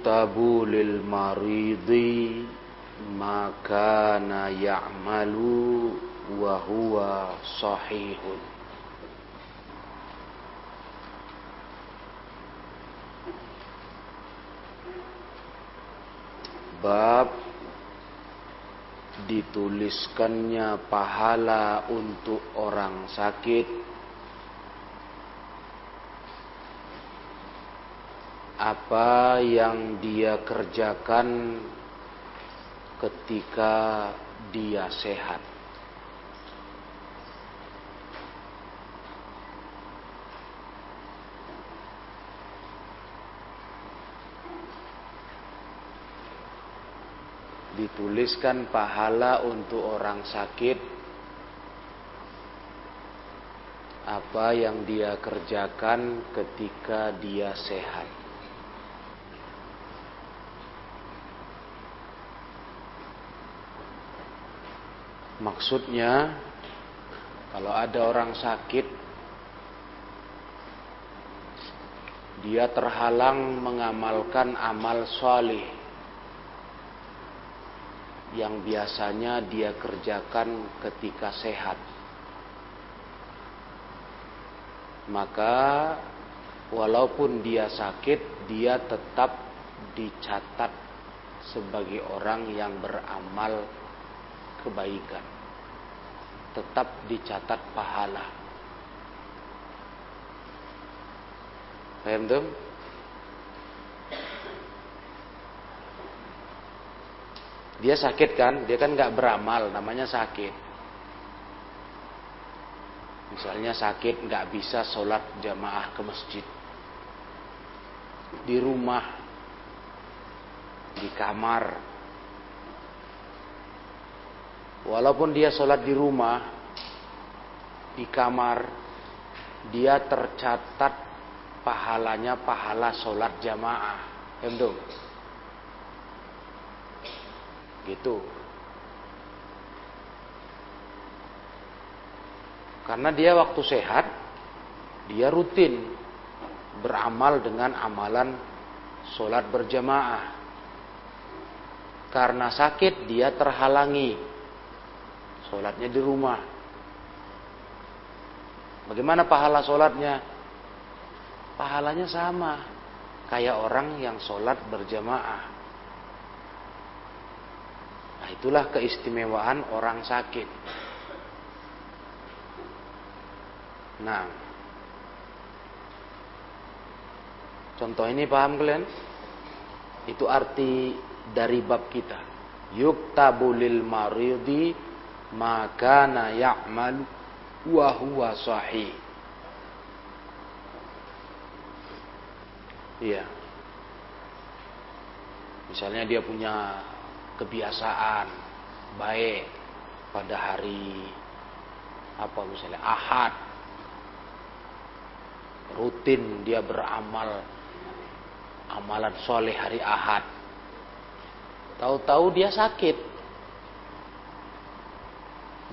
yuktabu lil maridi ma kana ya'malu wa huwa sahihun. Bab dituliskannya pahala untuk orang sakit apa yang dia kerjakan ketika dia sehat dituliskan pahala untuk orang sakit apa yang dia kerjakan ketika dia sehat. Maksudnya, kalau ada orang sakit, dia terhalang mengamalkan amal soleh yang biasanya dia kerjakan ketika sehat. Maka walaupun dia sakit, dia tetap dicatat sebagai orang yang beramal kebaikan. Tetap dicatat pahala. Paham? Dia sakit kan, dia kan nggak beramal, namanya sakit. Misalnya sakit nggak bisa sholat jamaah ke masjid. Di rumah, di kamar. Walaupun dia sholat di rumah, di kamar, dia tercatat pahalanya pahala sholat jamaah. Emdung. Gitu. Karena dia waktu sehat, dia rutin beramal dengan amalan sholat berjamaah. Karena sakit, dia terhalangi sholatnya di rumah. Bagaimana pahala sholatnya? Pahalanya sama, kayak orang yang sholat berjamaah. Nah, itulah keistimewaan orang sakit. Nah, contoh ini paham kalian? Itu arti dari bab kita. Yuktabu maridi makana ya'mal wa huwa sahih. Iya. Misalnya dia punya kebiasaan baik pada hari apa misalnya Ahad rutin dia beramal amalan soleh hari Ahad tahu-tahu dia sakit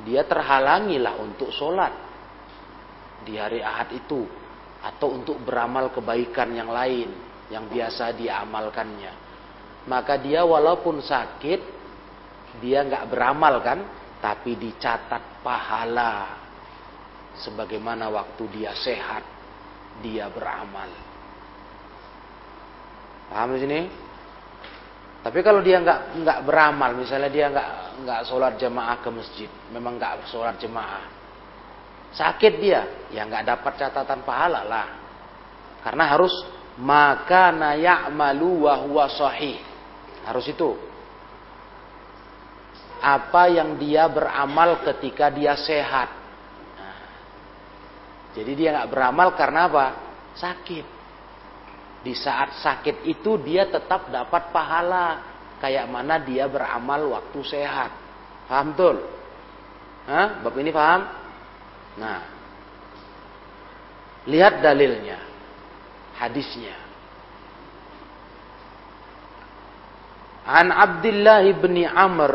dia terhalangi lah untuk sholat di hari Ahad itu atau untuk beramal kebaikan yang lain yang biasa dia amalkannya. Maka dia walaupun sakit dia nggak beramal kan tapi dicatat pahala sebagaimana waktu dia sehat dia beramal. Paham di sini tapi kalau dia nggak nggak beramal misalnya dia nggak nggak sholat jemaah ke masjid memang nggak sholat jemaah sakit dia ya nggak dapat catatan pahala lah karena harus maka ya'malu wa huwa sahih harus itu. Apa yang dia beramal ketika dia sehat. Nah, jadi dia nggak beramal karena apa? Sakit. Di saat sakit itu dia tetap dapat pahala. Kayak mana dia beramal waktu sehat. Paham betul? Hah? Bab ini paham? Nah. Lihat dalilnya. Hadisnya. An Abdullah bin Amr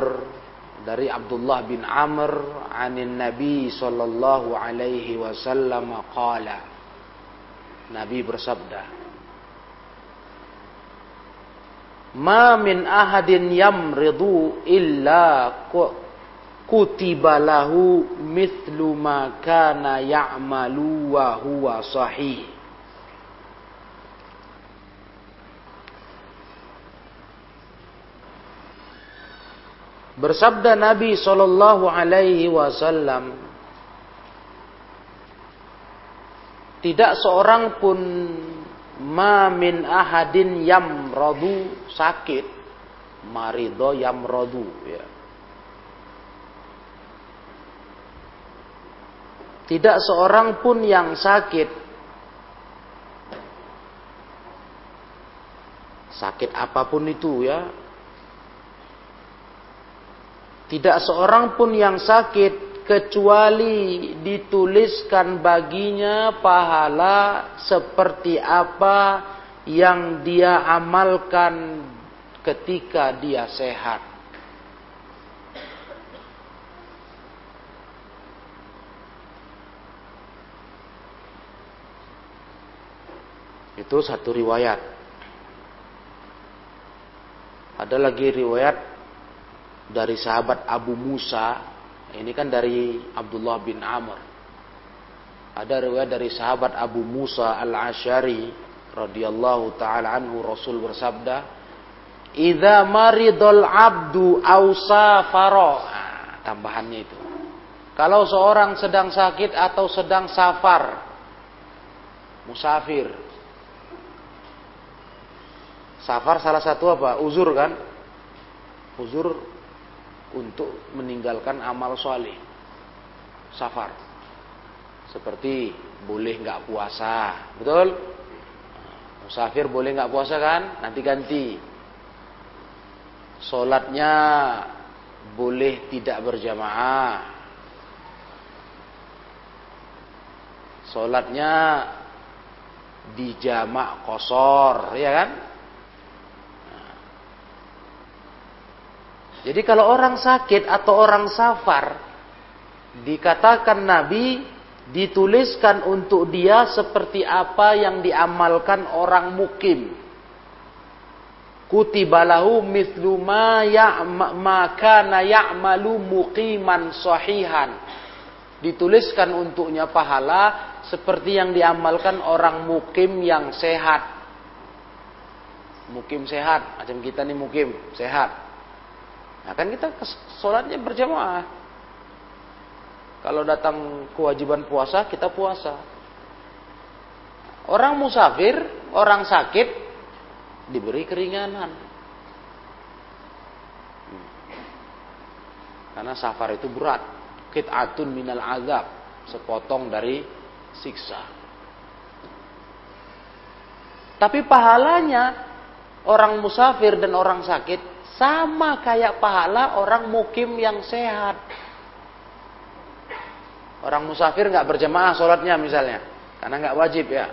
dari Abdullah bin Amr anin Nabi sallallahu alaihi wasallam qala Nabi bersabda ma min ahadin yamridu illa kutiba lahu mithlu ma kana ya'malu wa huwa sahih. Bersabda Nabi Shallallahu Alaihi Wasallam, tidak seorang pun ma min ahadin rodu sakit. Marido rodu ya. Tidak seorang pun yang sakit. Sakit apa pun itu ya. Tidak seorang pun yang sakit kecuali dituliskan baginya pahala seperti apa yang dia amalkan ketika dia sehat. Itu satu riwayat. Ada lagi riwayat dari sahabat Abu Musa, ini kan dari Abdullah bin Amr. Ada riwayat dari sahabat Abu Musa al-Ashari radhiyallahu taala anhu Rasul bersabda, "Idza maridul abdu aw safara." Nah, tambahannya itu. Kalau seorang sedang sakit atau sedang safar, musafir. Safar salah satu apa? Uzur kan? Uzur untuk meninggalkan amal soleh. Safar. Seperti boleh nggak puasa, betul? Musafir boleh nggak puasa kan? Nanti ganti. Solatnya boleh tidak berjamaah. Solatnya di jamak kosor, ya kan? Jadi kalau orang sakit atau orang safar, dikatakan Nabi dituliskan untuk dia seperti apa yang diamalkan orang mukim. Kutibalahu mithlu ma kana ya'malu muqiman sahihan. Dituliskan untuknya pahala seperti yang diamalkan orang mukim yang sehat. Mukim sehat, macam kita nih mukim sehat. Nah kan kita sholatnya berjamaah. Kalau datang kewajiban puasa, kita puasa. Orang musafir, orang sakit, diberi keringanan. Karena safar itu berat. Kit'atun minal azab. Sepotong dari siksa. Tapi pahalanya orang musafir dan orang sakit sama kayak pahala orang mukim yang sehat. Orang musafir nggak berjamaah sholatnya misalnya, karena nggak wajib ya.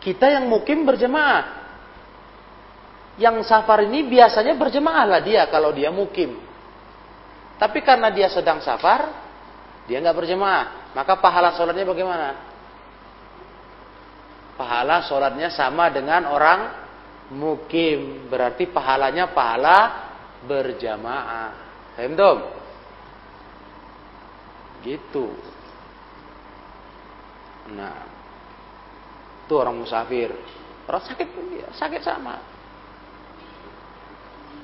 Kita yang mukim berjamaah. Yang safar ini biasanya berjamaah lah dia kalau dia mukim. Tapi karena dia sedang safar, dia nggak berjamaah. Maka pahala sholatnya bagaimana? Pahala sholatnya sama dengan orang mukim berarti pahalanya pahala berjamaah. Paham? Gitu. Nah, itu orang musafir. Orang sakit pun ya, sakit sama.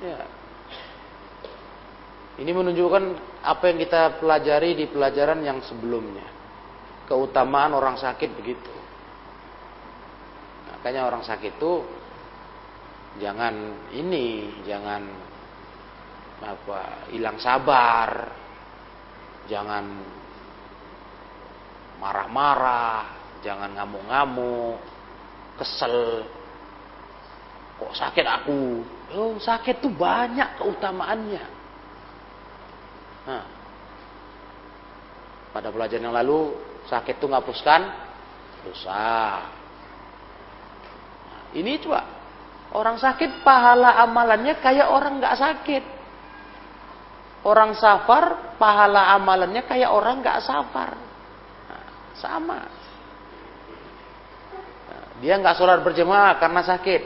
Ya. Ini menunjukkan apa yang kita pelajari di pelajaran yang sebelumnya. Keutamaan orang sakit begitu. Makanya orang sakit itu jangan ini, jangan apa, hilang sabar, jangan marah-marah, jangan ngamuk-ngamuk, kesel. Kok sakit aku? Oh, sakit tuh banyak keutamaannya. Nah, pada pelajaran yang lalu sakit tuh ngapuskan dosa. Nah, ini coba Orang sakit pahala amalannya kayak orang nggak sakit. Orang safar pahala amalannya kayak orang nggak safar. Nah, sama. Nah, dia nggak sholat berjamaah karena sakit.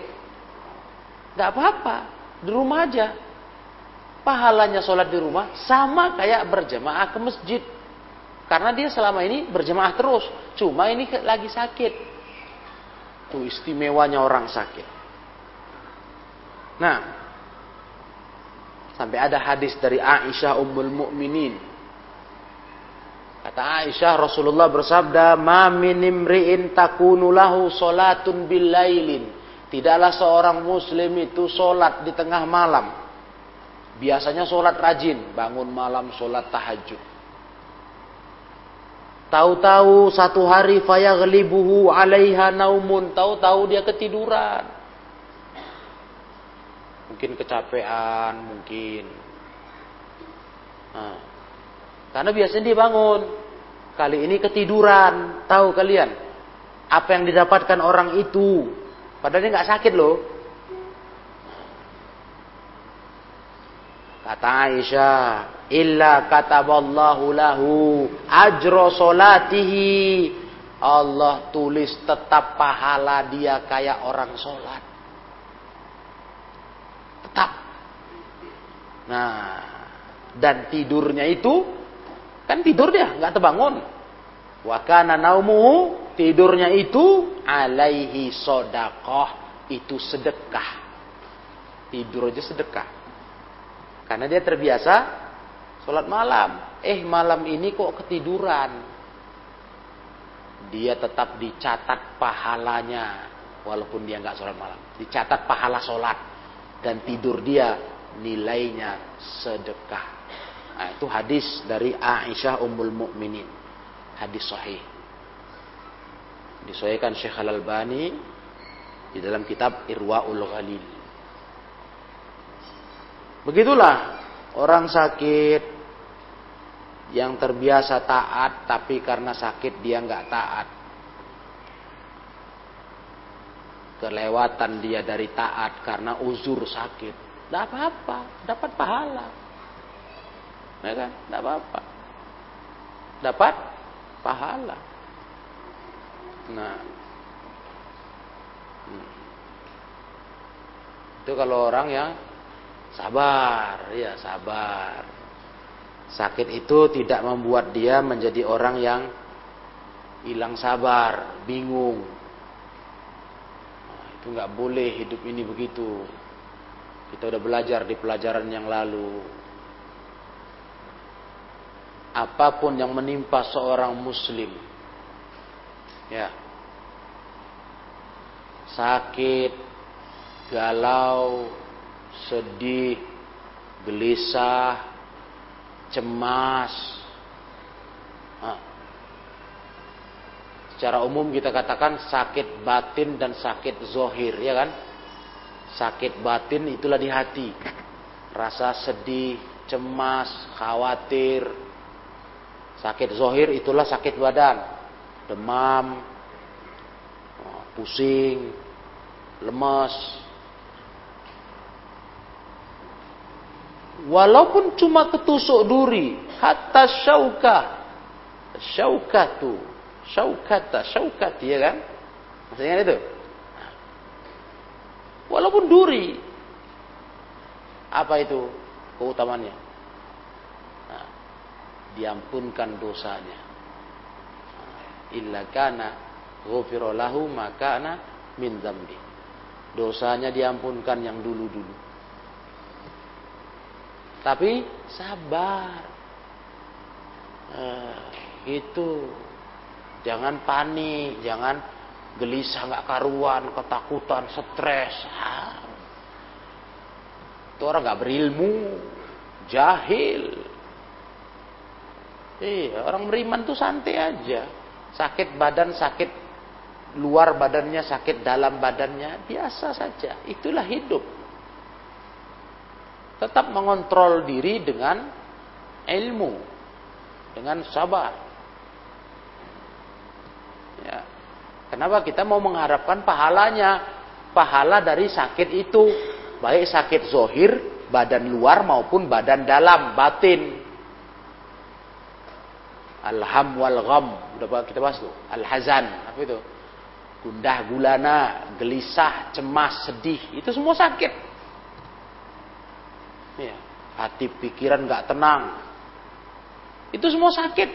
Gak apa-apa, di rumah aja. Pahalanya sholat di rumah sama kayak berjamaah ke masjid. Karena dia selama ini berjamaah terus. Cuma ini lagi sakit. Tuh istimewanya orang sakit. Nah, sampai ada hadis dari Aisyah Ummul Mukminin. Kata Aisyah Rasulullah bersabda, "Ma min takunu salatun bil lailin." Tidaklah seorang muslim itu solat di tengah malam. Biasanya solat rajin, bangun malam solat tahajud. Tahu-tahu satu hari fayaghlibuhu alaiha naumun. Tahu-tahu dia ketiduran. Mungkin kecapean, mungkin. Nah, karena biasanya dia bangun. Kali ini ketiduran. Tahu kalian? Apa yang didapatkan orang itu. Padahal dia nggak sakit loh. Kata Aisyah, illa kataballahu lahu ajro solatihi. Allah tulis tetap pahala dia kayak orang sholat. Tetap. Nah, dan tidurnya itu kan tidur dia, nggak terbangun. Wakana naumuhu tidurnya itu alaihi sodakoh itu sedekah. Tidur aja sedekah. Karena dia terbiasa sholat malam. Eh malam ini kok ketiduran. Dia tetap dicatat pahalanya. Walaupun dia nggak sholat malam. Dicatat pahala sholat. Dan tidur dia nilainya sedekah. Nah, itu hadis dari Aisyah Ummul Mukminin. Hadis sahih. Disahihkan Syekh Al-Albani di dalam kitab Irwaul Ghalil. Begitulah orang sakit yang terbiasa taat tapi karena sakit dia nggak taat. Kelewatan dia dari taat karena uzur sakit. Tidak apa-apa, dapat pahala. Ya kan? Apa-apa. Dapat pahala. Nah. Hmm. Itu kalau orang yang Sabar, ya sabar. Sakit itu tidak membuat dia menjadi orang yang hilang sabar, bingung. Nah, itu nggak boleh hidup ini begitu. Kita udah belajar di pelajaran yang lalu. Apa pun yang menimpa seorang muslim, ya, sakit, galau, sedih, gelisah, cemas. Nah, secara umum kita katakan sakit batin dan sakit zohir, ya kan? Sakit batin itulah di hati. Rasa sedih, cemas, khawatir. Sakit zohir itulah sakit badan. Demam, pusing, lemas, walaupun cuma ketusuk duri hatta syauka syaukatu syaukata syaukat ya kan maksudnya itu walaupun duri apa itu keutamanya nah, diampunkan dosanya illa kana ghufira lahu makana min dzambi dosanya diampunkan yang dulu-dulu tapi sabar. Eh, gitu. Jangan panik, jangan gelisah nggak karuan, ketakutan, stres. Itu orang nggak berilmu, jahil. Iya, orang beriman tuh santai aja. Sakit badan, sakit luar badannya, sakit dalam badannya, biasa saja. Itulah hidup tetap mengontrol diri dengan ilmu, dengan sabar. Ya. Kenapa kita mau mengharapkan pahalanya? Pahala dari sakit itu, baik sakit zohir, badan luar maupun badan dalam, batin. Alham wal gham, udah kita bahas tuh. Al-hazan, apa itu? gundah gulana, gelisah, cemas, sedih, itu semua sakit. Ya, hati pikiran nggak tenang. Itu semua sakit.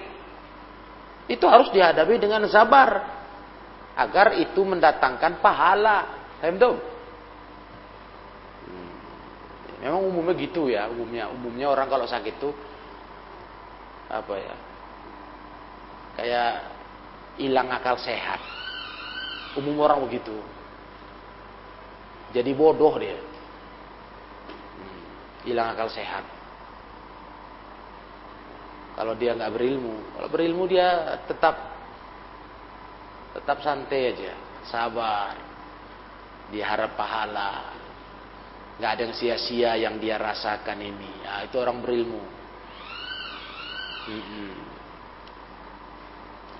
Itu harus dihadapi dengan sabar agar itu mendatangkan pahala. Hmm. Memang umumnya gitu ya, umumnya umumnya orang kalau sakit tuh apa ya? Kayak hilang akal sehat. Umum orang begitu. Jadi bodoh dia. Hmm, hilang akal sehat. Kalau dia nggak berilmu, kalau berilmu dia tetap tetap santai aja, sabar. Diharap pahala. Nggak ada yang sia-sia yang dia rasakan ini. Nah, itu orang berilmu. Hmm.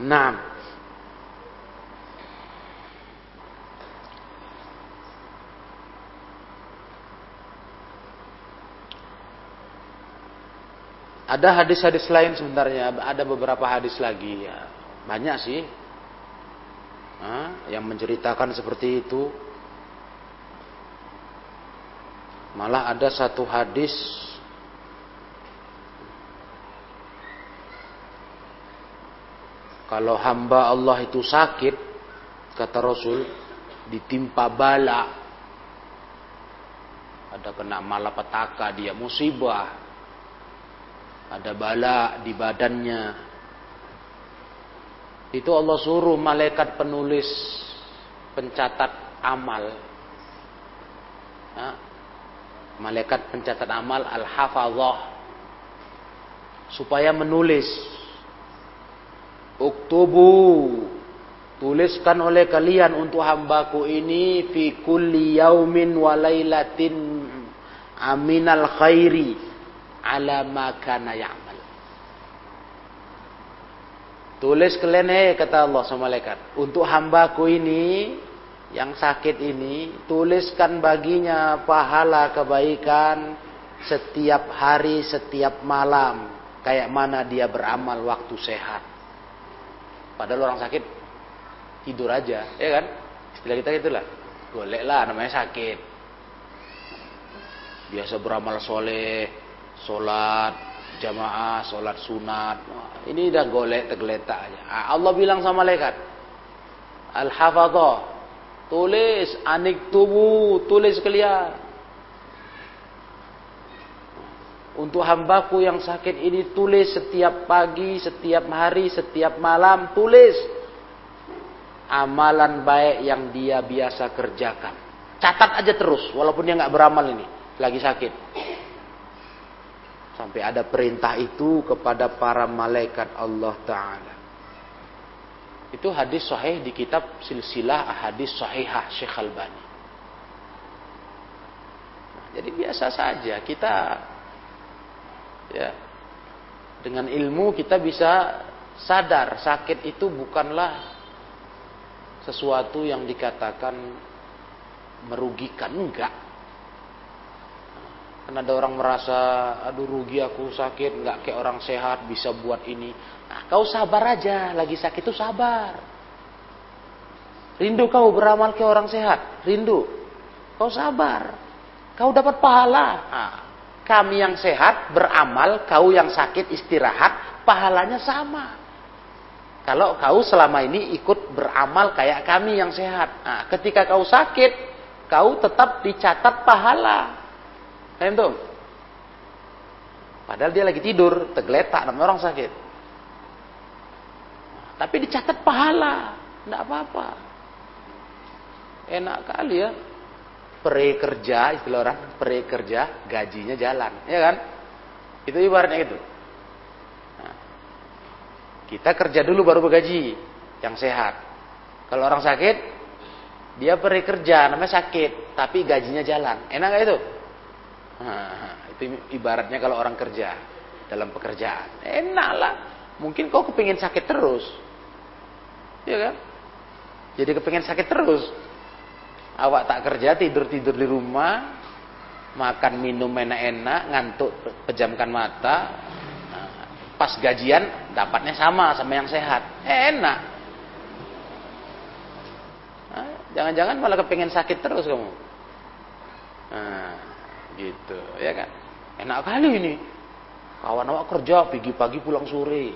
Nah, Ada hadis-hadis lain sebenarnya, ada beberapa hadis lagi ya. Banyak sih. Yang menceritakan seperti itu. Malah ada satu hadis kalau hamba Allah itu sakit kata Rasul ditimpa bala ada kena malapetaka dia musibah ada bala di badannya. Itu Allah suruh malaikat penulis pencatat amal. Nah, malaikat pencatat amal al-hafazah supaya menulis Uktubu tuliskan oleh kalian untuk hambaku ini fi kulli yaumin wa lailatin aminal khairi ala ma kana. Tulis kalian eh kata Allah sama malaikat, untuk hambaku ini yang sakit ini, tuliskan baginya pahala kebaikan setiap hari, setiap malam, kayak mana dia beramal waktu sehat. Padahal orang sakit tidur aja, ya kan? Istilah kita itulah, golek lah namanya sakit. Biasa beramal soleh, sholat jamaah, sholat sunat. Ini udah golek tergeletak aja. Ah, Allah bilang sama malaikat, Al-Hafadhah, tulis anik tubuh, tulis kalian. Untuk hambaku yang sakit ini tulis setiap pagi, setiap hari, setiap malam, tulis amalan baik yang dia biasa kerjakan. Catat aja terus, walaupun dia nggak beramal ini, lagi sakit. Sampai ada perintah itu kepada para malaikat Allah Ta'ala. Itu hadis sahih di kitab silsilah hadis sahihah Syekh Albani. Nah, jadi biasa saja kita ya dengan ilmu kita bisa sadar sakit itu bukanlah sesuatu yang dikatakan merugikan enggak Kan ada orang merasa, aduh rugi aku sakit, nggak kayak orang sehat bisa buat ini. Nah, kau sabar aja, lagi sakit itu sabar. Rindu kau beramal kayak orang sehat, rindu. Kau sabar, kau dapat pahala. Nah, kami yang sehat beramal, kau yang sakit istirahat, pahalanya sama. Kalau kau selama ini ikut beramal kayak kami yang sehat. Nah, ketika kau sakit, kau tetap dicatat pahala. Paham tuh? Padahal dia lagi tidur, tergeletak, namanya orang sakit. Tapi dicatat pahala, tidak apa-apa. Enak kali ya. Prekerja, istilah orang, prekerja, gajinya jalan, ya kan? Itu ibaratnya itu. Nah, kita kerja dulu baru bergaji, yang sehat. Kalau orang sakit, dia prekerja, namanya sakit, tapi gajinya jalan. Enak gak itu? Nah, itu ibaratnya kalau orang kerja dalam pekerjaan. Enak lah. Mungkin kau kepingin sakit terus. Ya kan? Jadi kepingin sakit terus. Awak tak kerja, tidur-tidur di rumah, makan minum enak-enak, ngantuk, pejamkan mata. Pas gajian dapatnya sama sama yang sehat. Enak. Jangan-jangan malah kepengen sakit terus kamu. Nah, gitu, ya kan? Enak kali ini. Kawan awak kerja pagi-pagi pulang sore.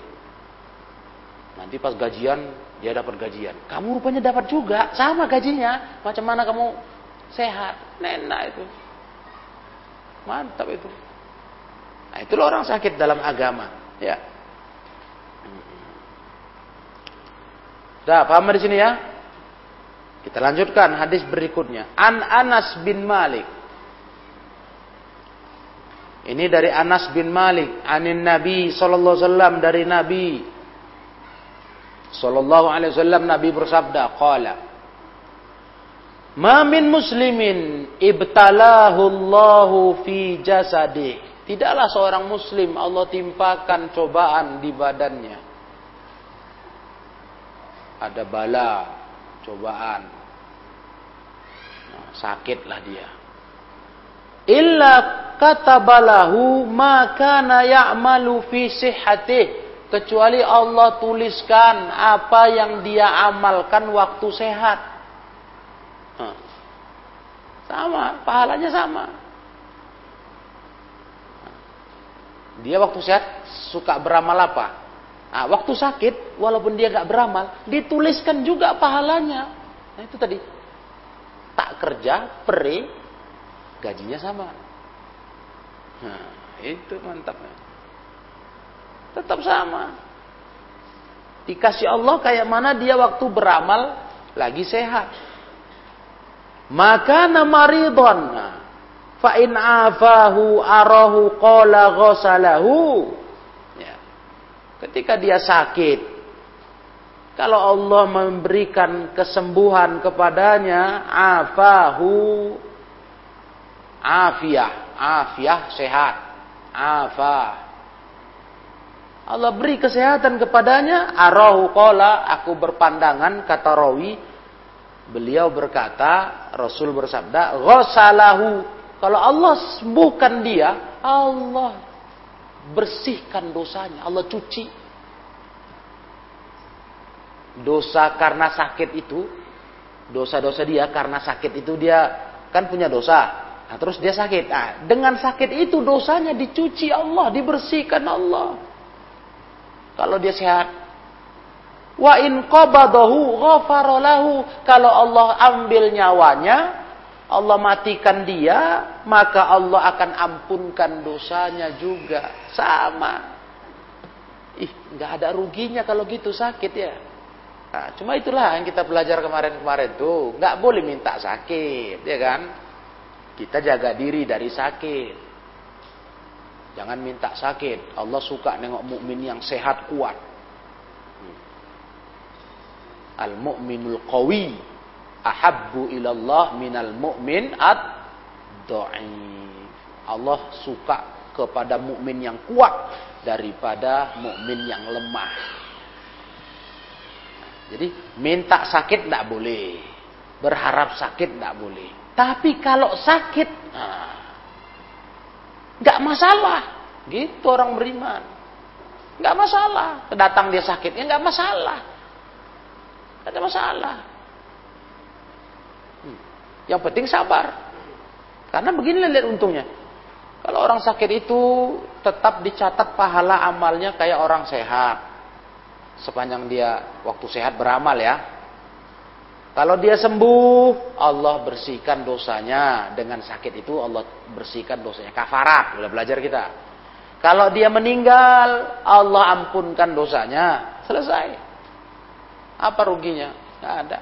Nanti pas gajian dia dapat gajian. Kamu rupanya dapat juga, sama gajinya. Macam mana kamu sehat? Nenak itu. Mantap itu. Nah, itulah orang sakit dalam agama, ya. Sudah paham di sini ya? Kita lanjutkan hadis berikutnya. An Anas bin Malik. Ini dari Anas bin Malik, anin Nabi sallallahu alaihi wasallam dari Nabi sallallahu alaihi wasallam Nabi bersabda, qala Ma min muslimin ibtalahu Allahu fi jasadi. Tidaklah seorang muslim Allah timpakan cobaan di badannya. Ada bala, cobaan. Nah, sakitlah dia. Illa katabalahu maka na ya'malu fi sihhatih kecuali Allah tuliskan apa yang dia amalkan waktu sehat. Sama, pahalanya sama. Dia waktu sehat suka beramal apa? Nah, waktu sakit, walaupun dia gak beramal, dituliskan juga pahalanya. Nah itu tadi. Tak kerja, peri, gajinya sama. Nah, itu mantapnya. Tetap sama. Dikasih Allah kayak mana dia waktu beramal lagi sehat. Maka namaridon. Fa in afahu arahu qala ghasalahu. Ya. Ketika dia sakit, kalau Allah memberikan kesembuhan kepadanya, afahu afiah, afiah sehat, afah. Allah beri kesehatan kepadanya, arahu qala, aku berpandangan kata rawi, beliau berkata, Rasul bersabda, ghasalahu. Kalau Allah sembuhkan dia, Allah bersihkan dosanya, Allah cuci. Dosa karena sakit itu, dosa-dosa dia karena sakit itu dia kan punya dosa. Nah, terus dia sakit. Nah, dengan sakit itu dosanya dicuci Allah, dibersihkan Allah. Kalau dia sehat. Wa in qabadahu ghafaralahu. Kalau Allah ambil nyawanya, Allah matikan dia, maka Allah akan ampunkan dosanya juga. Sama. Ih, nggak ada ruginya kalau gitu sakit ya. Nah, cuma itulah yang kita belajar kemarin-kemarin tuh, nggak boleh minta sakit, ya kan? Kita jaga diri dari sakit. Jangan minta sakit. Allah suka nengok mukmin yang sehat kuat. Al mukminul qawi ahabbu ilallah minal mu'min ad dhaif. Allah suka kepada mukmin yang kuat daripada mukmin yang lemah. Jadi minta sakit tidak boleh. Berharap sakit tidak boleh. Tapi kalau sakit, nggak masalah. Gitu orang beriman. Nggak masalah. Datang dia sakit, ya nggak masalah. Nggak ada masalah. Hmm. Yang penting sabar. Karena begini lihat untungnya. Kalau orang sakit itu tetap dicatat pahala amalnya kayak orang sehat sepanjang dia waktu sehat beramal ya. Kalau dia sembuh, Allah bersihkan dosanya dengan sakit itu Allah bersihkan dosanya kafarat. Sudah belajar kita. Kalau dia meninggal, Allah ampunkan dosanya. Selesai. Apa ruginya? Tidak ada.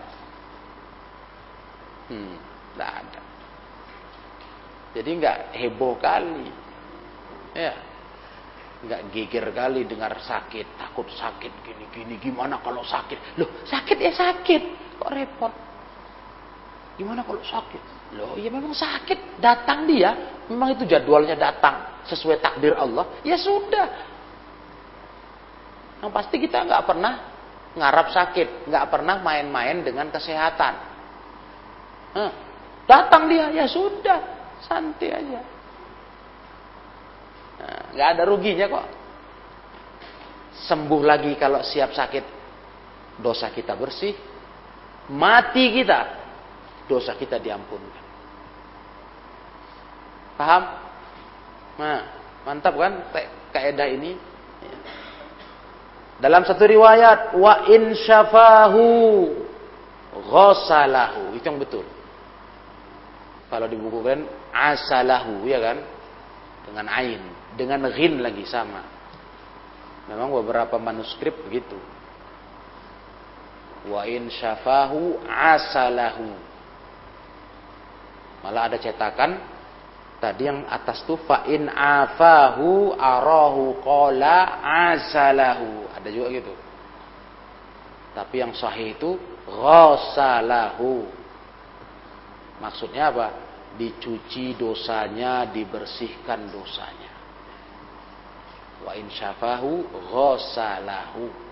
Hmm, tidak ada. Jadi nggak heboh kali. Ya, nggak geger kali dengar sakit, takut sakit gini-gini. Gimana kalau sakit? Loh, sakit ya sakit. Kok repot? Gimana kalau sakit? Loh, ya memang sakit. Datang dia, memang itu jadwalnya datang sesuai takdir Allah. Ya sudah. Yang pasti kita nggak pernah ngarap sakit, nggak pernah main-main dengan kesehatan. Hmm. Datang dia, ya sudah, santai aja. Nggak ada ruginya kok. Sembuh lagi kalau siap sakit. Dosa kita bersih. Mati kita. dosa kita diampunkan. Paham? Nah, mantap kan kaidah ini? Dalam satu riwayat, wa in syafahu ghasalahu. Itu yang betul. Kalau dibukukan asalahu, ya kan? Dengan ain, dengan ghin lagi sama. Memang beberapa manuskrip begitu. Wa in syafahu asalahu. Malah ada cetakan tadi yang atas tuh fa in afahu arahu qala asalahu. Ada juga gitu. Tapi yang sahih itu ghasalahu. Maksudnya apa? Dicuci dosanya, dibersihkan dosanya. Wa in syafahu ghasalahu.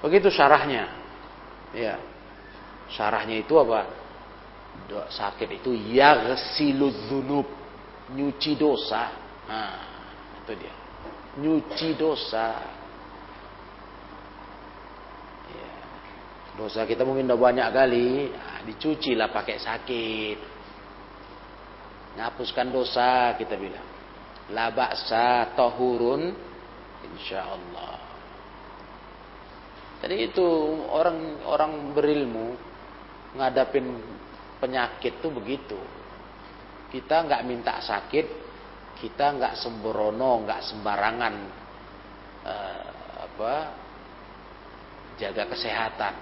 Begitu syarahnya. Ya. Syarahnya itu apa? Sakit itu yaghsilu dzunub, nyuci dosa. Nah, itu dia. Nyuci dosa. Ya. Dosa kita mungkin udah banyak kali, nah, dicuci lah pakai sakit. Ngapuskan dosa kita bilang. La ba'sa tahurun insyaallah. Jadi itu orang orang berilmu ngadapin penyakit tuh begitu. Kita nggak minta sakit, kita nggak sembrono, nggak sembarangan uh, apa jaga kesehatan.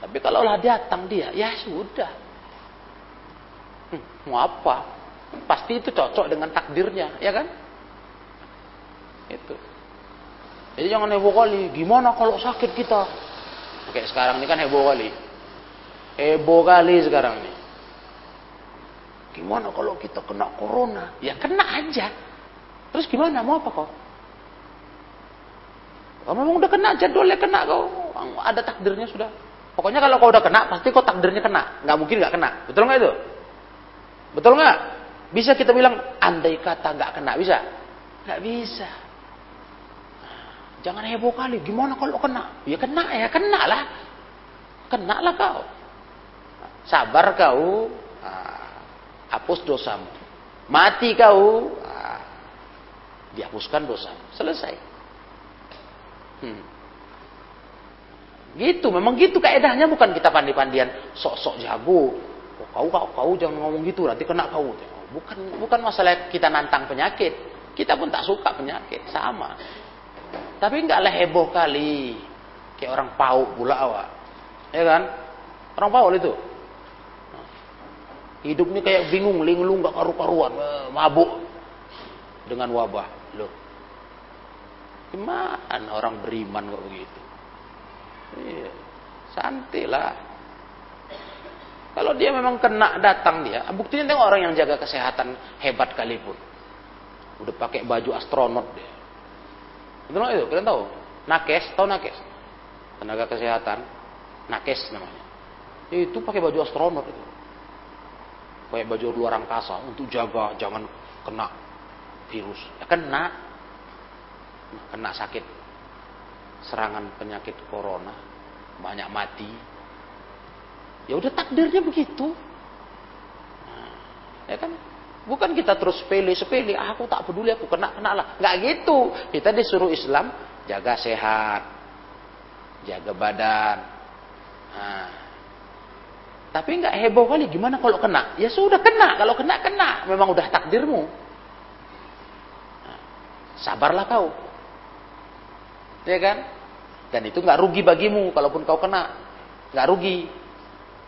Tapi kalau lah datang dia, ya sudah. Hmm, mau apa? Pasti itu cocok dengan takdirnya, ya kan? Itu. Jadi jangan heboh kali. Gimana kalau sakit kita? Oke, sekarang ini kan heboh kali. Heboh kali sekarang ini. Gimana kalau kita kena corona? Ya kena aja. Terus gimana? Mau apa kau? Kalau memang udah kena jadwalnya kena kau. Ada takdirnya sudah. Pokoknya kalau kau udah kena, pasti kau takdirnya kena. Nggak mungkin nggak kena. Betul nggak itu? Betul nggak? Bisa kita bilang andai kata nggak kena bisa? Nggak bisa. Jangan heboh kali. Gimana kalau kena? Ya kena ya, kena lah. Kena lah kau. Sabar kau. Nah, hapus dosamu. Mati kau. Nah, dihapuskan dosamu. Selesai. Hmm. Gitu, memang gitu kaedahnya bukan kita pandi-pandian sok-sok jago. Oh, kau, kau, kau jangan ngomong gitu, nanti kena kau. Bukan, bukan masalah kita nantang penyakit. Kita pun tak suka penyakit, sama. Tapi enggaklah heboh kali. Kayak orang pauk pula awak. Ya kan? Orang pauk itu. Hidup ini kayak bingung, linglung, gak karu-karuan. Eh, mabuk. Dengan wabah. Loh. Gimana orang beriman kok begitu? Iya. Santilah. Kalau dia memang kena datang dia, buktinya tengok orang yang jaga kesehatan hebat kali pun. Udah pakai baju astronot dia nggak itu? Kalian tahu? Nakes, tahu nakes? Tenaga kesehatan, nakes namanya. Itu pakai baju astronot itu. Pakai baju luar angkasa untuk jaga jangan kena virus. Ya kena. Kena sakit. Serangan penyakit corona. Banyak mati. Ya udah takdirnya begitu. Nah, ya kan? Bukan kita terus sepele-sepele, ah, aku tak peduli, aku kena kena lah. Nggak gitu. Kita disuruh Islam jaga sehat, jaga badan. Nah. Tapi nggak heboh kali. Gimana kalau kena? Ya sudah kena. Kalau kena kena. Memang udah takdirmu. Nah. Sabarlah kau. Ya kan? Dan itu nggak rugi bagimu. Kalaupun kau kena, nggak rugi.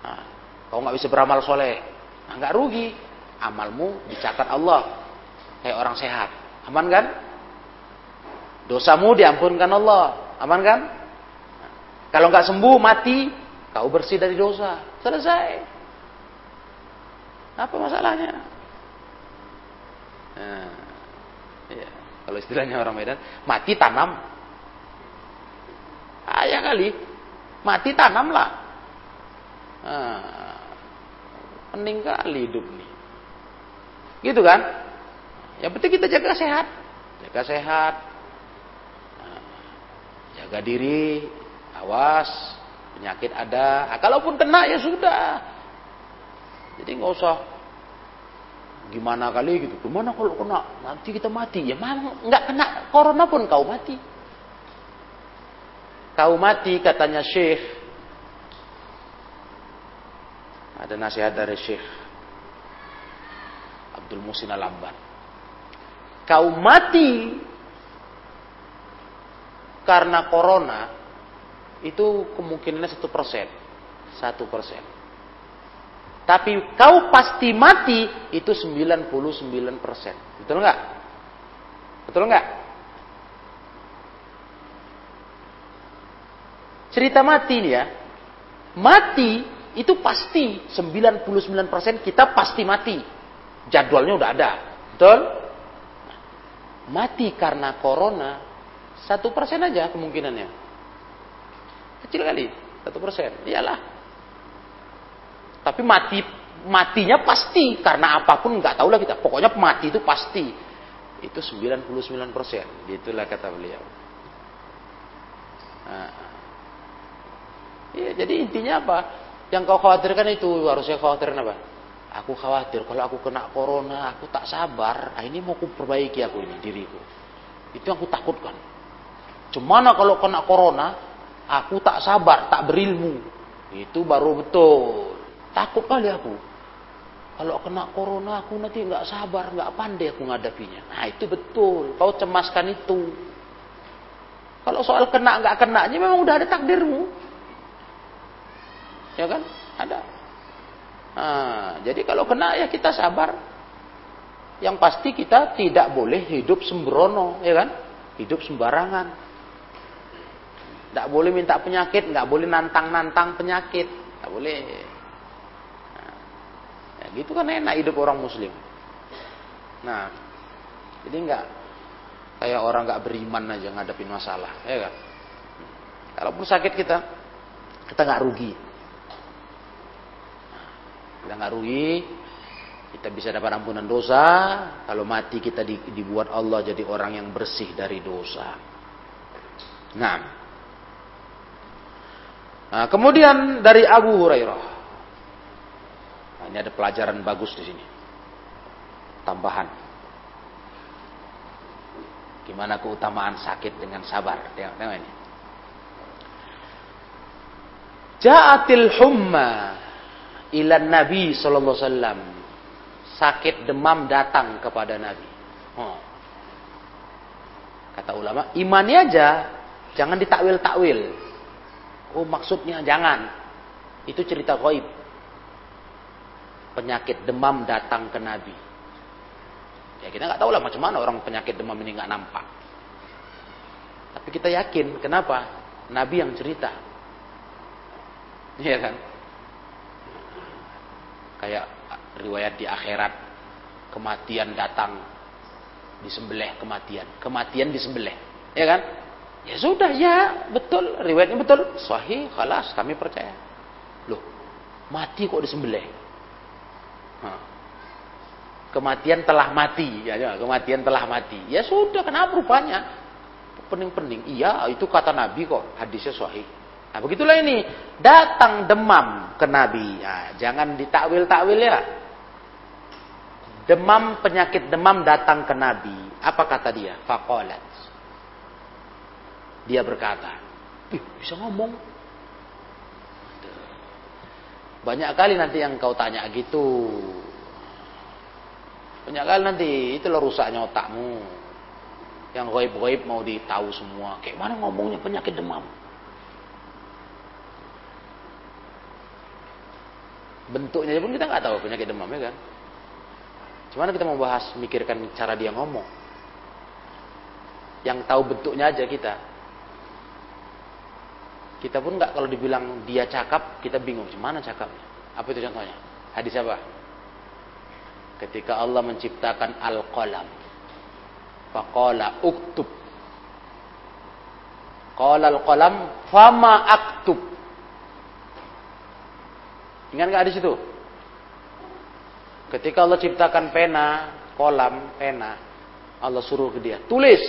Nah, kau nggak bisa beramal soleh, nah, nggak rugi amalmu dicatat Allah kayak orang sehat. Aman kan? Dosamu diampunkan Allah. Aman kan? Kalau nggak sembuh mati, kau bersih dari dosa. Selesai. Apa masalahnya? Nah, ya. Kalau istilahnya orang Medan, mati tanam. Ayah kali, mati tanamlah. Nah, penting kali hidup nih. Gitu kan? Yang penting kita jaga sehat. Jaga sehat. Nah, jaga diri. Awas. Penyakit ada, nah, kalaupun kena ya sudah. Jadi nggak usah gimana kali gitu. Gimana kalau kena nanti kita mati? Ya memang nggak kena corona pun kau mati. Kau mati katanya Syekh. Ada nasihat dari Syekh Abdul Musin Al-Amban. Kau mati karena corona itu kemungkinannya satu persen. Satu persen. Tapi kau pasti mati itu 99 persen. Betul nggak? Betul nggak? Cerita mati nih ya. Mati itu pasti 99 persen kita pasti mati. Jadwalnya udah ada. Betul? Mati karena corona satu persen aja kemungkinannya. Kecil kali, satu persen. Iyalah. Tapi mati matinya pasti karena apa pun nggak tahu lah kita. Pokoknya mati itu pasti. Itu 99 persen. Itulah kata beliau. Nah. Ya, jadi intinya apa? Yang kau khawatirkan itu harusnya khawatirkan apa? Aku khawatir kalau aku kena corona, aku tak sabar. Ah, ini mau aku perbaiki aku ini diriku. Itu yang aku takutkan. Cemana kalau kena corona, aku tak sabar, tak berilmu. Itu baru betul. Takut kali aku. Kalau kena corona aku nanti nggak sabar, nggak pandai aku ngadapinya. Nah itu betul. Kau cemaskan itu. Kalau soal kena nggak kenanya memang udah ada takdirmu. Ya kan? Ada. Nah, jadi kalau kena ya kita sabar. Yang pasti kita tidak boleh hidup sembrono, ya kan? Hidup sembarangan. Tidak boleh minta penyakit, nggak boleh nantang-nantang penyakit, nggak boleh. Ya, gitu kan enak hidup orang muslim. Nah, jadi nggak kayak orang nggak beriman aja ngadepin masalah, ya kan? Kalaupun sakit kita, kita nggak rugi. Kita nggak rugi, kita bisa dapat ampunan dosa. Kalau mati kita dibuat Allah jadi orang yang bersih dari dosa. Nah, nah kemudian dari Abu Hurairah ini ada pelajaran bagus di sini. Tambahan. Gimana keutamaan sakit dengan sabar. Tengok, tengok ini. Ja'atil humma ila Nabi sallallahu alaihi. Sakit demam datang kepada Nabi. Kata ulama, imani aja, jangan ditakwil-takwil. Oh, maksudnya jangan. Itu cerita gaib penyakit demam datang ke Nabi. Ya kita nggak tahu lah macam mana orang penyakit demam ini nggak nampak. Tapi kita yakin, kenapa? Nabi yang cerita. Iya kan? Kayak riwayat di akhirat, kematian datang, disembelih kematian. Kematian disembelih. Ya kan? Ya sudah, ya betul. Riwayatnya betul. Sahih, khalas, kami percaya. Loh, mati kok disembelih? Kematian telah mati, ya, ya, kematian telah mati. Ya sudah, kenapa rupanya? Pening-pening. Iya, itu kata Nabi kok, hadisnya sahih. Nah, begitulah ini. Datang demam ke Nabi. Nah, jangan ditakwil-takwil ya. Demam, penyakit demam datang ke Nabi. Apa kata dia? Fakolat. Dia berkata, bisa ngomong. Banyak kali nanti yang kau tanya gitu. Banyak kali nanti itulah rusaknya otakmu. Yang goib-goib mau ditahu semua. Kayak mana ngomongnya penyakit demam. Bentuknya pun kita nggak tahu penyakit demam ya kan. Cuman kita mau bahas mikirkan cara dia ngomong. Yang tahu bentuknya aja kita. Kita pun nggak kalau dibilang dia cakap, kita bingung. Gimana cakapnya? Apa itu contohnya? Hadis apa? Ketika Allah menciptakan al-qalam. Faqala uktub. Qala al-qalam fama aktub. Ingat nggak di situ? Ketika Allah ciptakan pena, kolam, pena, Allah suruh ke dia, tulis.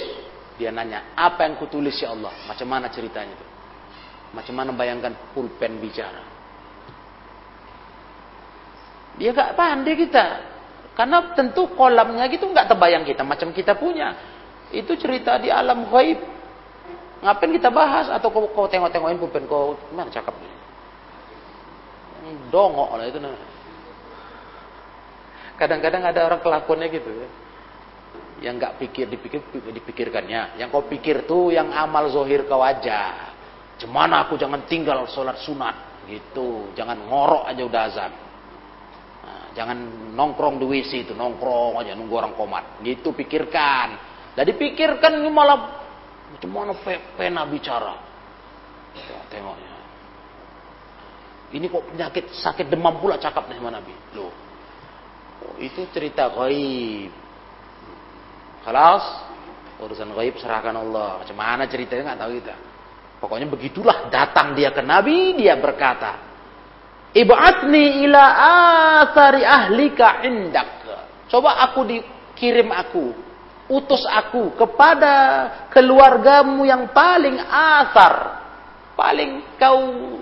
Dia nanya, apa yang kutulis ya Allah? Macam mana ceritanya itu? Macam mana bayangkan pulpen bicara? Dia gak pandai kita. Karena tentu kolamnya gitu nggak terbayang kita macam kita punya. Itu cerita di alam gaib. Ngapain kita bahas atau kau, kau tengok-tengokin pulpen kau mana cakap dongok lah itu Kadang-kadang ada orang kelakuannya gitu ya. Yang nggak pikir dipikir dipikirkannya. Yang kau pikir tuh yang amal zohir kau aja. Cemana aku jangan tinggal sholat sunat gitu. Jangan ngorok aja udah azan. Nah, jangan nongkrong di WC itu nongkrong aja nunggu orang komat. Gitu pikirkan. Jadi pikirkan ini malah mana pena bicara. Ya, tengoknya. Ini kok penyakit sakit demam pula cakap nih sama Nabi. Loh. Oh, itu cerita gaib. Kelas urusan gaib serahkan Allah. Macam mana ceritanya nggak tahu kita. Pokoknya begitulah datang dia ke Nabi, dia berkata, "Ib'atni ila athari ahlika indak." Coba aku dikirim aku, utus aku kepada keluargamu yang paling asar, paling kau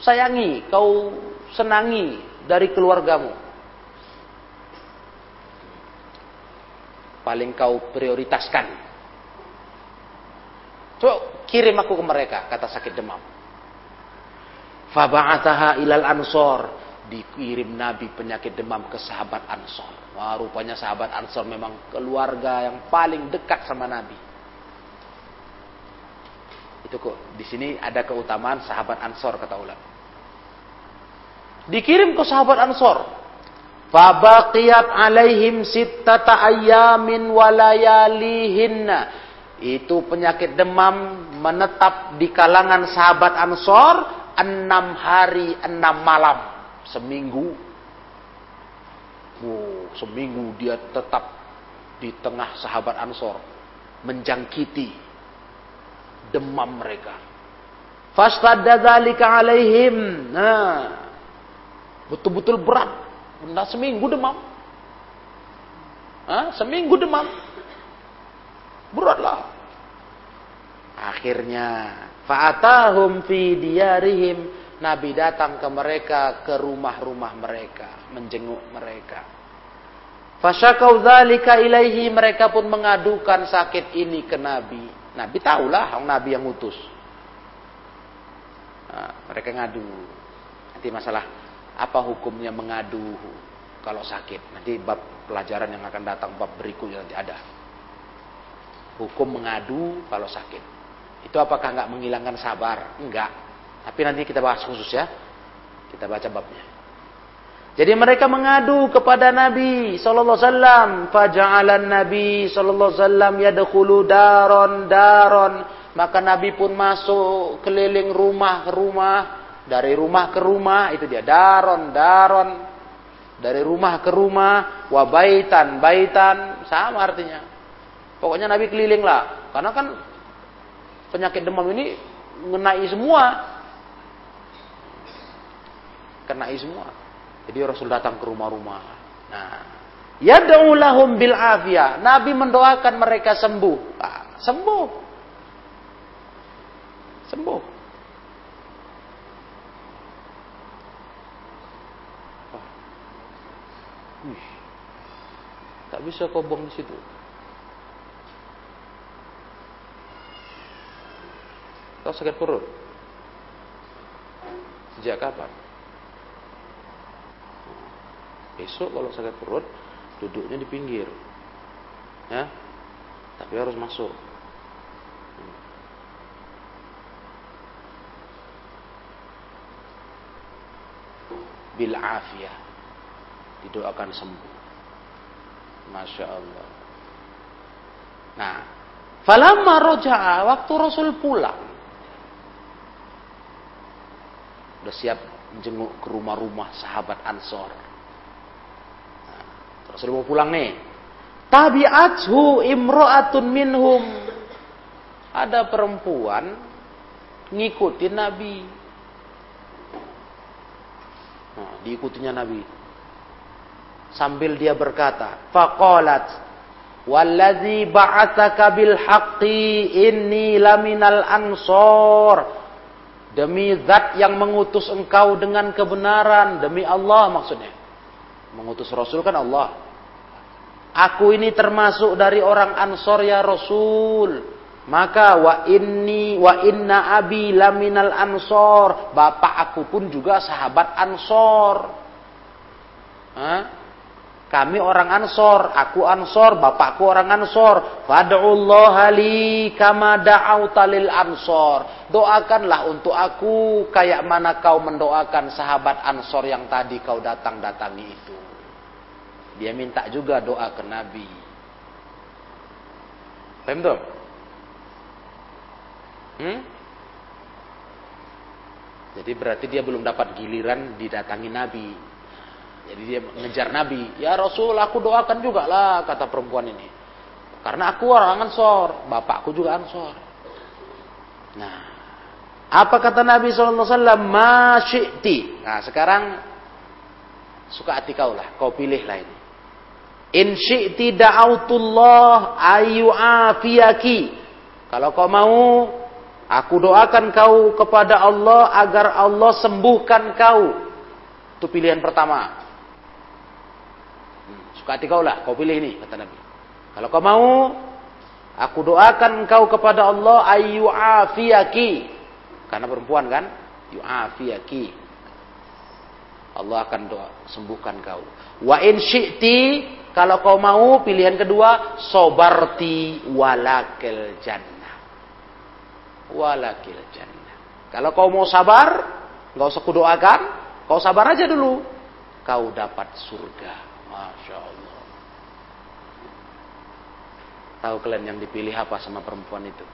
sayangi, kau senangi dari keluargamu. Paling kau prioritaskan. Coba kirim aku ke mereka, kata sakit demam. Faba'ataha ilal ansor. Dikirim Nabi penyakit demam ke sahabat ansor. Wah, rupanya sahabat ansor memang keluarga yang paling dekat sama Nabi. Itu kok di sini ada keutamaan sahabat ansor kata ulama. Dikirim ke sahabat Ansor. Fabaqiyat alaihim sittata ayamin walayalihinna. Itu penyakit demam menetap di kalangan sahabat Ansor enam hari enam malam seminggu. Oh, seminggu dia tetap di tengah sahabat Ansor menjangkiti demam mereka. Fastadda dzalika alaihim. Nah, Betul-betul berat. Benda seminggu demam. Hah? Seminggu demam. Beratlah. Akhirnya fa'atahum fi diyarihim Nabi datang ke mereka ke rumah-rumah mereka, menjenguk mereka. Fasyakau dzalika ilaihi mereka pun mengadukan sakit ini ke Nabi. Nabi tahulah Nabi yang utus. Nah, mereka ngadu. Nanti masalah apa hukumnya mengadu kalau sakit? Nanti bab pelajaran yang akan datang bab berikutnya nanti ada. Hukum mengadu kalau sakit. Itu apakah nggak menghilangkan sabar? Enggak. Tapi nanti kita bahas khusus ya. Kita baca babnya. Jadi mereka mengadu kepada Nabi sallallahu alaihi wasallam, faja'alan Nabi sallallahu alaihi wasallam yadkhulu daron daron, maka Nabi pun masuk keliling rumah ke rumah dari rumah ke rumah itu dia. Daron daron. Dari rumah ke rumah wabaitan baitan sama artinya. Pokoknya Nabi keliling lah. Karena kan penyakit demam ini mengenai semua. Kenai semua. Jadi Rasul datang ke rumah-rumah. Nah yad'u lahum bil afiyah. Nabi mendoakan mereka sembuh. Ah, sembuh. Sembuh tak bisa kau buang di situ. Kau sakit perut? Sejak kapan? Besok kalau sakit perut, duduknya di pinggir. Ya, tapi harus masuk. Bil afiyah didoakan sembuh. Masya Allah. Nah, falamma roja'a waktu Rasul pulang, udah siap jenguk ke rumah-rumah sahabat Ansor. Nah, Rasul mau pulang nih. Tabi'athu imro'atun minhum. Ada perempuan ngikutin Nabi. Nah, diikutinya Nabi sambil dia berkata, faqalat wallazi ba'atsaka bil haqqi inni laminal ansor. Demi zat yang mengutus engkau dengan kebenaran. Demi Allah maksudnya. Mengutus Rasul kan Allah. Aku ini termasuk dari orang Ansor ya Rasul. Maka wa inni wa inna abi laminal ansor. Bapak aku pun juga sahabat ansor. Hah? Kami orang ansor, aku ansor, bapakku orang ansor. Fad'ullah li kama da'auta lil ansor. Doakanlah untuk aku kayak mana kau mendoakan sahabat ansor yang tadi kau datang-datangi itu. Dia minta juga doa ke Nabi. Paham? Hmm? Jadi berarti dia belum dapat giliran didatangi Nabi. Jadi dia mengejar Nabi. Ya Rasul, aku doakan juga lah, kata perempuan ini. Karena aku orang Ansor, bapakku juga Ansor. Nah, apa kata Nabi SAW? Masyikti. Nah, sekarang suka hati kau lah, kau pilih lah ini. In syi'ti da'autullah ayu afiyaki. Kalau kau mau, Aku doakan kau kepada Allah agar Allah sembuhkan kau. Itu pilihan pertama. Hati kau lah, kau pilih ini, kata Nabi. Kalau kau mau, aku doakan kau kepada Allah ayu afiyaki. Karena perempuan kan, yu'afiyaki. Allah akan doa, sembuhkan kau. Wa in syi'ti, kalau kau mau, pilihan kedua, sobarti walakil jannah walakil jannah. Kalau kau mau sabar, nggak usah kudoakan, kau sabar aja dulu. Kau dapat surga. Masya Allah. Tahu kalian yang dipilih apa sama perempuan itu?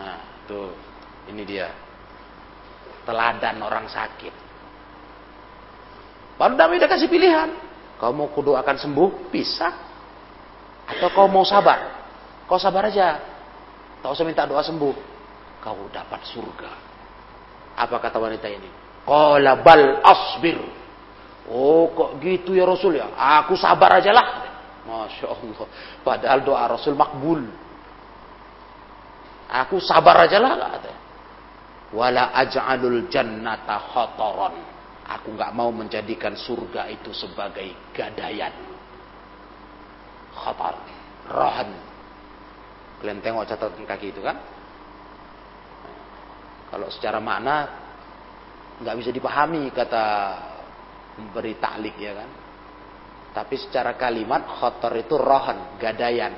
Nah, tuh, ini dia. Teladan orang sakit. Baru Nabi udah kasih pilihan. Kau mau kudoakan sembuh, bisa. Atau kau mau sabar. Kau sabar aja. Tak usah minta doa sembuh kau dapat surga. Apa kata wanita ini? Qala bal asbir. Oh kok gitu ya Rasul ya? Aku sabar aja lah. Masya Allah. Padahal doa Rasul makbul. Aku sabar aja lah. Wala aj'alul jannata khotoron. Aku nggak mau menjadikan surga itu sebagai gadaian. Khotor. Rohan. Kalian tengok catatan kaki itu kan? Kalau secara makna nggak bisa dipahami kata memberi taklik ya kan. Tapi secara kalimat khotor itu rohan, gadaian.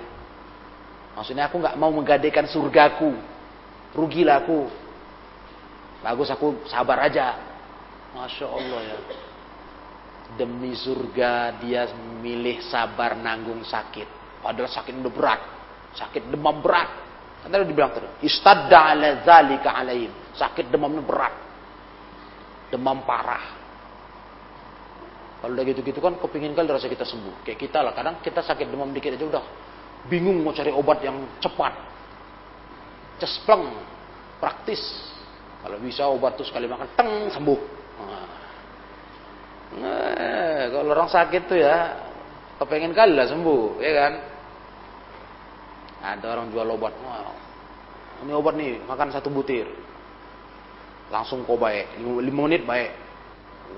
Maksudnya aku nggak mau menggadaikan surgaku, rugilah aku. Bagus aku sabar aja. Masya Allah ya. Demi surga dia milih sabar nanggung sakit. Padahal sakit udah berat. Sakit demam berat. Karena dibilang terus. Istadda ala zalika alaihim. Sakit demamnya berat. Demam parah. Kalau udah gitu-gitu kan kepingin kali rasa kita sembuh. Kayak kita lah. Kadang kita sakit demam dikit aja udah bingung mau cari obat yang cepat. Cespleng. Praktis. Kalau bisa obat tuh sekali makan, teng, sembuh. Nah, nah kalau orang sakit tuh ya, kepengen kali lah sembuh, ya kan? Ada orang jual obat, ini obat nih, makan satu butir langsung kok baik lima menit baik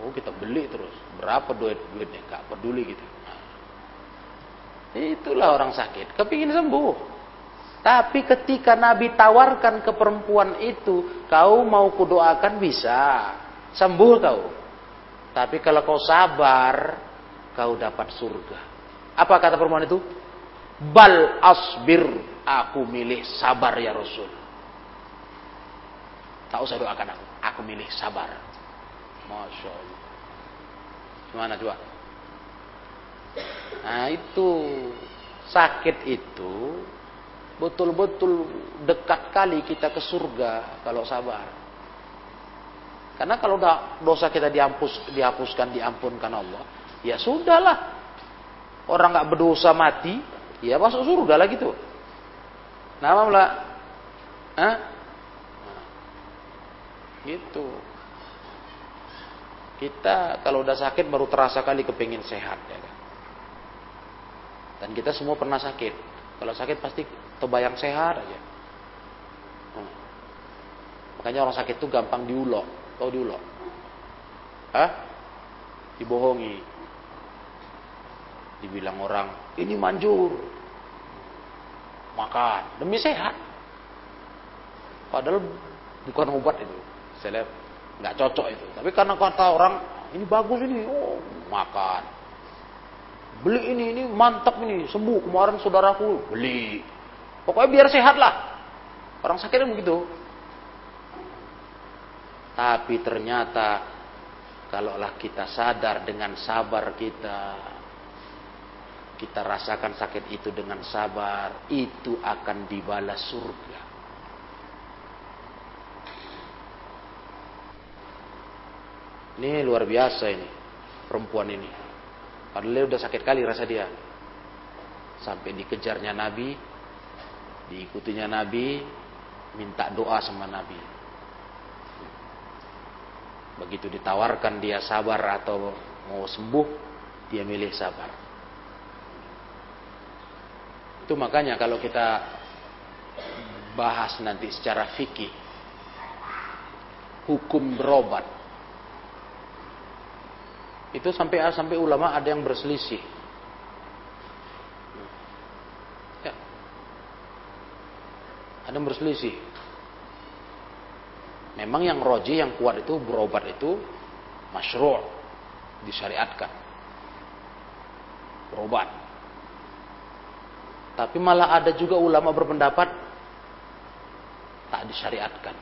oh kita beli terus. Berapa duit duitnya? Nggak peduli gitu itulah orang sakit. Kepingin sembuh. Tapi ketika Nabi tawarkan ke perempuan itu kau mau kudoakan? Bisa. Sembuh kau. Tapi kalau kau sabar kau dapat surga. Apa kata perempuan itu? Bal asbir aku milih sabar ya Rasul. Tak usah doakan aku. Aku milih sabar. Masya Allah. Gimana coba? Nah itu sakit itu betul-betul dekat kali kita ke surga kalau sabar. Karena kalau dosa kita dihapus, dihapuskan, diampunkan Allah, ya sudahlah. Orang nggak berdosa mati, ya masuk surga lah gitu. Nama lah, Hah? Gitu. Kita kalau udah sakit baru terasa kali kepingin sehat ya kan. Dan kita semua pernah sakit. Kalau sakit pasti terbayang sehat aja. Hmm. Makanya orang sakit itu gampang diulok. Tahu diulok? Hah? Dibohongi. Dibilang orang, ini manjur. Makan. Demi sehat. Padahal bukan obat itu. Lihat nggak cocok itu. Tapi karena kata orang, ini bagus ini. Oh, makan. Beli ini, ini mantap ini. Sembuh. Kemarin saudaraku beli. Pokoknya biar sehat lah. Orang sakit begitu. Tapi ternyata kalaulah kita sadar dengan sabar kita, kita rasakan sakit itu dengan sabar, itu akan dibalas surga. Ini luar biasa ini, perempuan ini. Padahal dia udah sakit kali rasa dia. Sampai dikejarnya Nabi, diikutinya Nabi, minta doa sama Nabi. Begitu ditawarkan dia sabar atau mau sembuh, dia milih sabar. Itu makanya kalau kita bahas nanti secara fikih hukum berobat itu sampai sampai ulama ada yang berselisih. Ya. Ada yang berselisih. Memang yang roji yang kuat itu berobat itu masyru' disyariatkan. Berobat. Tapi malah ada juga ulama berpendapat tak disyariatkan.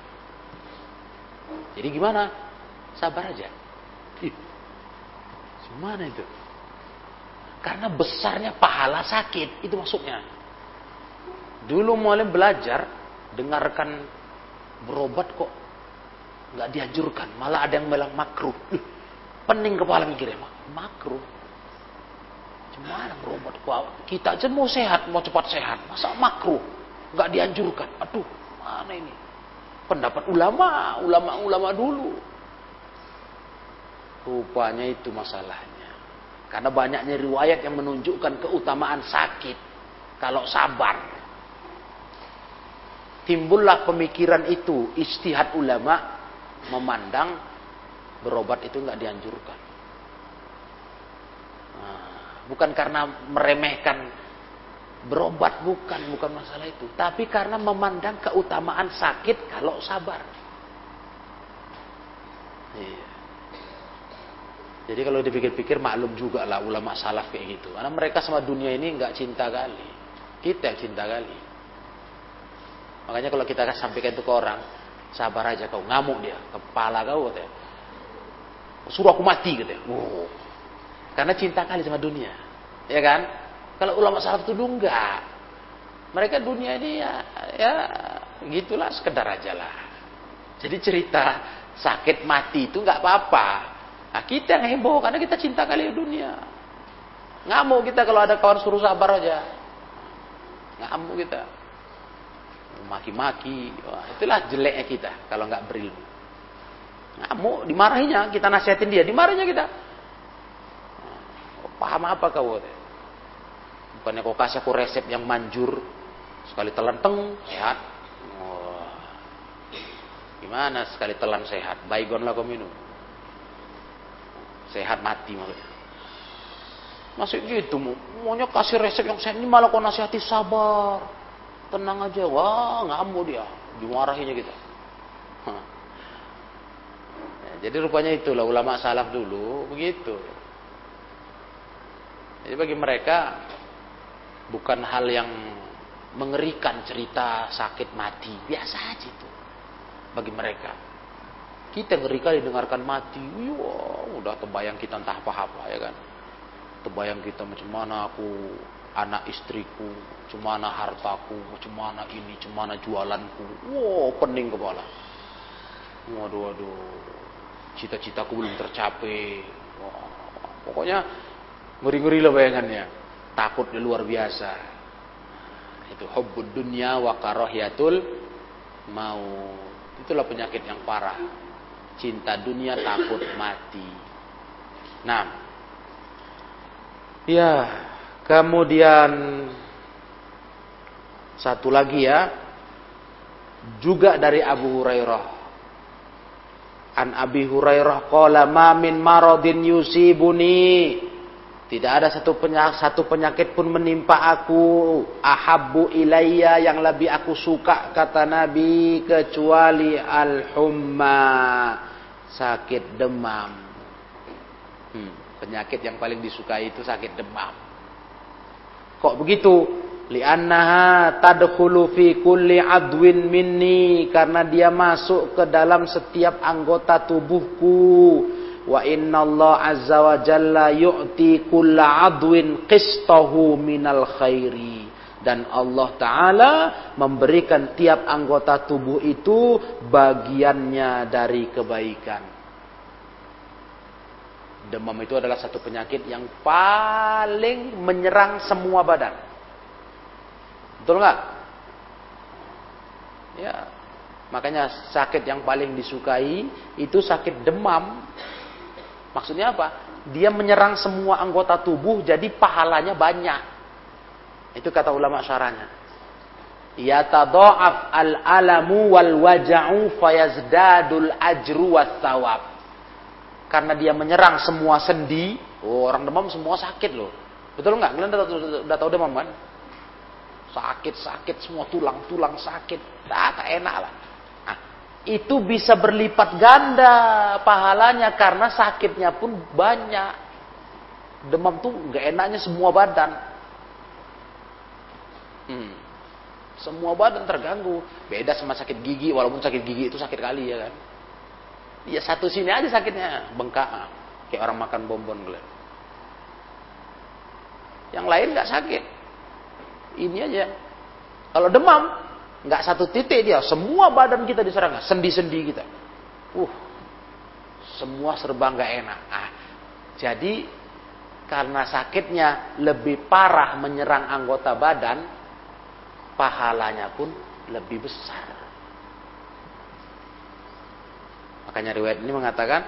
Jadi gimana? Sabar aja. Ih, gimana itu? Karena besarnya pahala sakit, itu maksudnya. Dulu mulai belajar, dengarkan berobat kok nggak dianjurkan, malah ada yang bilang makruh. Pening kepala mikirnya, makruh. Gimana berobat Kita aja mau sehat, mau cepat sehat, masa makruh? Nggak dianjurkan. Aduh, mana ini? Pendapat ulama, ulama-ulama dulu. Rupanya itu masalahnya. Karena banyaknya riwayat yang menunjukkan keutamaan sakit. Kalau sabar. Timbullah pemikiran itu, istihad ulama memandang berobat itu nggak dianjurkan. Nah, bukan karena meremehkan berobat bukan bukan masalah itu, tapi karena memandang keutamaan sakit kalau sabar. Iya. Jadi kalau dipikir-pikir maklum juga lah ulama salaf kayak gitu. Karena mereka sama dunia ini nggak cinta kali. Kita yang cinta kali. Makanya kalau kita sampaikan itu ke orang, Sabar aja kau, ngamuk dia. Kepala kau katanya. Suruh aku mati katanya. Oh. Karena cinta kali sama dunia. Ya kan? Kalau ulama salaf itu enggak. Mereka dunia ini ya, ya gitulah sekedar aja lah. Jadi cerita sakit mati itu nggak apa-apa. Nah, kita yang heboh karena kita cinta kali dunia. Ngamuk kita kalau ada kawan suruh sabar aja. Ngamuk kita maki-maki. itulah jeleknya kita kalau nggak berilmu. Ngamuk, dimarahinya, kita nasihatin dia, dimarahinya kita. Paham apa kau? Bukannya kau kasih aku resep yang manjur, sekali telan teng sehat. Oh, gimana sekali telan sehat? Baygon lah kau minum. Sehat mati maksudnya. Masih gitu, maunya kasih resep yang sehat. Ini malah kau nasihati sabar. Tenang aja. Wah ngamuk dia. Dimarahinya kita. Ya, jadi rupanya itulah ulama salaf dulu begitu. Jadi bagi mereka bukan hal yang mengerikan cerita sakit mati. Biasa aja itu bagi mereka kita ngeri kali dengarkan mati wah udah terbayang kita entah apa-apa ya kan terbayang kita macam mana aku anak istriku, cemana hartaku, cemana ini, cemana jualanku. Wow, pening kepala. Waduh, waduh. Cita-citaku belum tercapai. Wow. Pokoknya ngeri-ngeri lah bayangannya. Takut luar biasa. Itu hubbud dunya wa karahiyatul mau. Itulah penyakit yang parah. Cinta dunia takut mati. Nah. Ya, Kemudian satu lagi ya, juga dari Abu Hurairah An Abi Hurairah qala ma min maradin yusibuni tidak ada satu penyakit, satu penyakit pun menimpa aku ahabbu ilayya yang lebih aku suka kata Nabi kecuali al-humma sakit demam. Hmm, penyakit yang paling disukai itu sakit demam. Kok begitu? Li'annaha tadkhulu fi kulli adwin minni karena dia masuk ke dalam setiap anggota tubuhku Wa inna Allah azza wa jalla yu'ti kulla adwin qistahu minal khairi. Dan Allah Ta'ala memberikan tiap anggota tubuh itu bagiannya dari kebaikan. Demam itu adalah satu penyakit yang paling menyerang semua badan. Betul nggak? Ya, makanya sakit yang paling disukai itu sakit demam Maksudnya apa? Dia menyerang semua anggota tubuh jadi pahalanya banyak. Itu kata ulama syaranya. Yatadha'af al-alamu wal waja'u fayazdadul ajru was sawab. Karena dia menyerang semua sendi, oh, orang demam semua sakit loh. Betul nggak? Kalian udah, tahu demam kan? Sakit-sakit semua tulang-tulang sakit. Tak, tak enak lah itu bisa berlipat ganda pahalanya karena sakitnya pun banyak. Demam tuh nggak enaknya semua badan. Hmm. Semua badan terganggu. Beda sama sakit gigi, walaupun sakit gigi itu sakit kali ya kan. Ya satu sini aja sakitnya, bengkak. Kayak orang makan bonbon gitu. Yang lain nggak sakit. Ini aja. Kalau demam, nggak satu titik dia, semua badan kita diserang, sendi-sendi kita. Uh, semua serba nggak enak. Ah, jadi karena sakitnya lebih parah menyerang anggota badan, pahalanya pun lebih besar. Makanya riwayat ini mengatakan,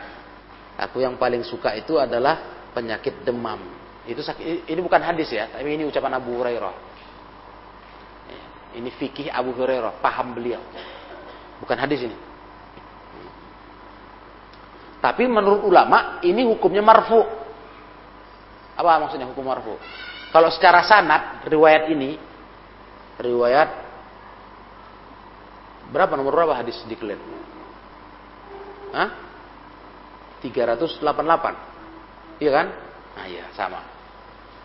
aku yang paling suka itu adalah penyakit demam. Itu sakit, ini bukan hadis ya, tapi ini ucapan Abu Hurairah. Ini fikih Abu Hurairah, paham beliau. Bukan hadis ini. Tapi menurut ulama ini hukumnya marfu. Apa maksudnya hukum marfu? Kalau secara sanad riwayat ini riwayat berapa nomor berapa hadis di kalian? Hah? 388. Iya kan? Nah, iya, sama.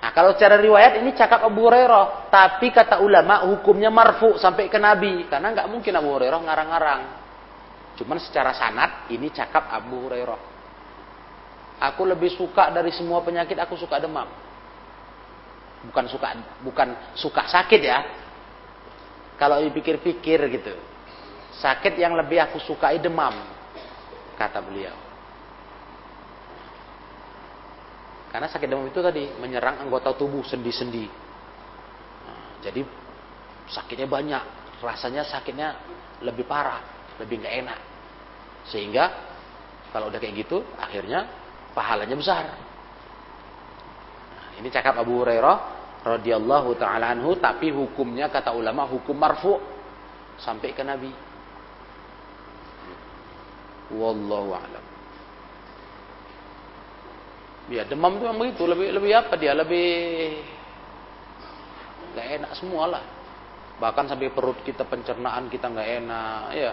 Nah, kalau cara riwayat ini cakap Abu Hurairah, tapi kata ulama hukumnya marfu sampai ke Nabi karena nggak mungkin Abu Hurairah ngarang-ngarang. Cuman secara sanat ini cakap Abu Hurairah. Aku lebih suka dari semua penyakit aku suka demam. Bukan suka bukan suka sakit ya. Kalau dipikir-pikir gitu. Sakit yang lebih aku sukai demam kata beliau. Karena sakit demam itu tadi menyerang anggota tubuh sendi-sendi. Nah, jadi sakitnya banyak, rasanya sakitnya lebih parah, lebih nggak enak. Sehingga kalau udah kayak gitu, akhirnya pahalanya besar. Nah, ini cakap Abu Hurairah radhiyallahu taala anhu, tapi hukumnya kata ulama hukum marfu sampai ke Nabi. Wallahu a'lam. Ya demam itu memang begitu, lebih lebih apa dia? Lebih nggak enak semua lah. Bahkan sampai perut kita pencernaan kita nggak enak, ya.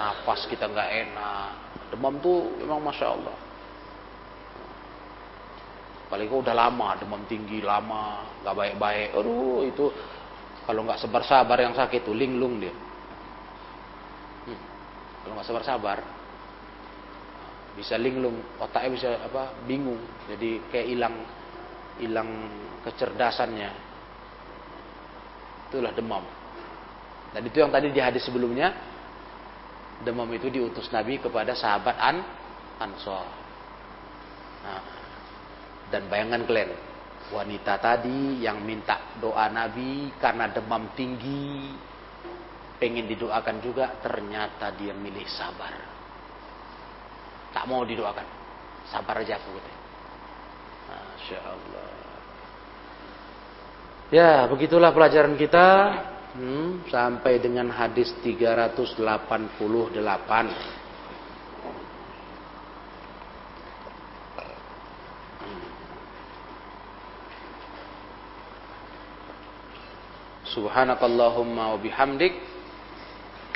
Nafas kita nggak enak. Demam tuh memang masya Allah. Paling kok udah lama, demam tinggi lama, nggak baik-baik. Aduh itu kalau nggak sabar-sabar yang sakit tuh linglung dia. Hmm. Kalau nggak sabar-sabar, bisa linglung otaknya bisa apa bingung. Jadi kayak hilang hilang kecerdasannya. Itulah demam. Dan itu yang tadi di hadis sebelumnya demam itu diutus Nabi kepada sahabat An Ansor nah, dan bayangan kalian wanita tadi yang minta doa Nabi karena demam tinggi pengen didoakan juga ternyata dia milih sabar tak mau didoakan. Sabar aja aku katanya Masya Allah. Ya begitulah pelajaran kita. Hmm, sampai dengan hadis 388 Subhanakallahumma wa bihamdik.